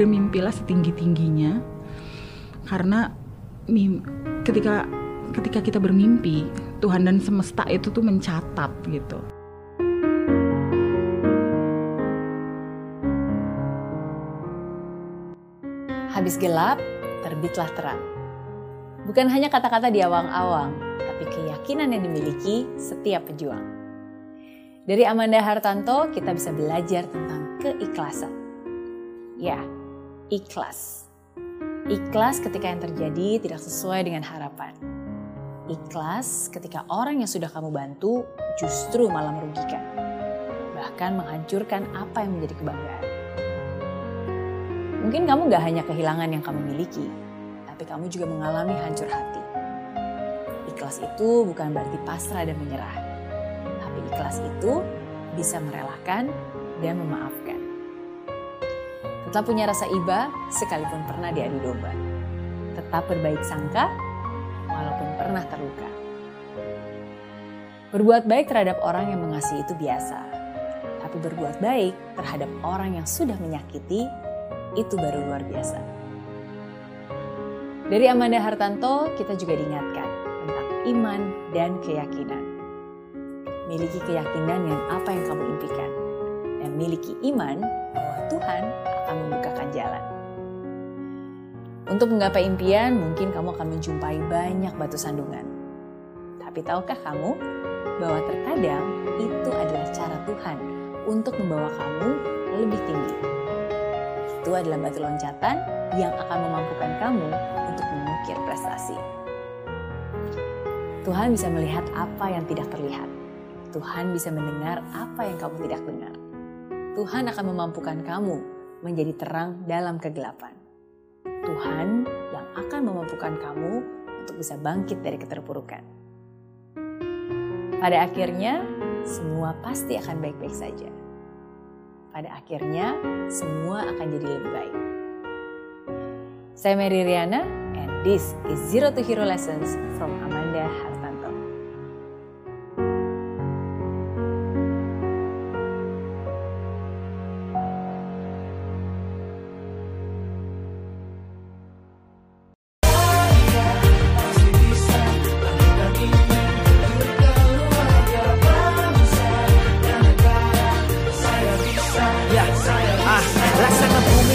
bermimpilah setinggi-tingginya karena mim ketika ketika kita bermimpi Tuhan dan semesta itu tuh mencatat gitu. Habis gelap, terbitlah terang. Bukan hanya kata-kata di awang-awang, tapi keyakinan yang dimiliki setiap pejuang. Dari Amanda Hartanto, kita bisa belajar tentang keikhlasan. Ya, ikhlas. Ikhlas ketika yang terjadi tidak sesuai dengan harapan. Ikhlas ketika orang yang sudah kamu bantu justru malah merugikan. Bahkan menghancurkan apa yang menjadi kebanggaan. Mungkin kamu gak hanya kehilangan yang kamu miliki, tapi kamu juga mengalami hancur hati. Ikhlas itu bukan berarti pasrah dan menyerah. Tapi ikhlas itu bisa merelakan dan memaafkan. Tetap punya rasa iba sekalipun pernah diadu domba. Tetap berbaik sangka walaupun pernah terluka. Berbuat baik terhadap orang yang mengasihi itu biasa. Tapi berbuat baik terhadap orang yang sudah menyakiti itu baru luar biasa. Dari Amanda Hartanto, kita juga diingatkan tentang iman dan keyakinan. Miliki keyakinan yang apa yang kamu impikan, dan miliki iman bahwa Tuhan akan membukakan jalan. Untuk menggapai impian, mungkin kamu akan menjumpai banyak batu sandungan. Tapi tahukah kamu bahwa terkadang itu adalah cara Tuhan untuk membawa kamu lebih tinggi itu adalah batu loncatan yang akan memampukan kamu untuk mengukir prestasi. Tuhan bisa melihat apa yang tidak terlihat. Tuhan bisa mendengar apa yang kamu tidak dengar. Tuhan akan memampukan kamu menjadi terang dalam kegelapan. Tuhan yang akan memampukan kamu untuk bisa bangkit dari keterpurukan. Pada akhirnya, semua pasti akan baik-baik saja pada akhirnya semua akan jadi lebih baik. Saya Mary Riana, and this is Zero to Hero Lessons from Amanda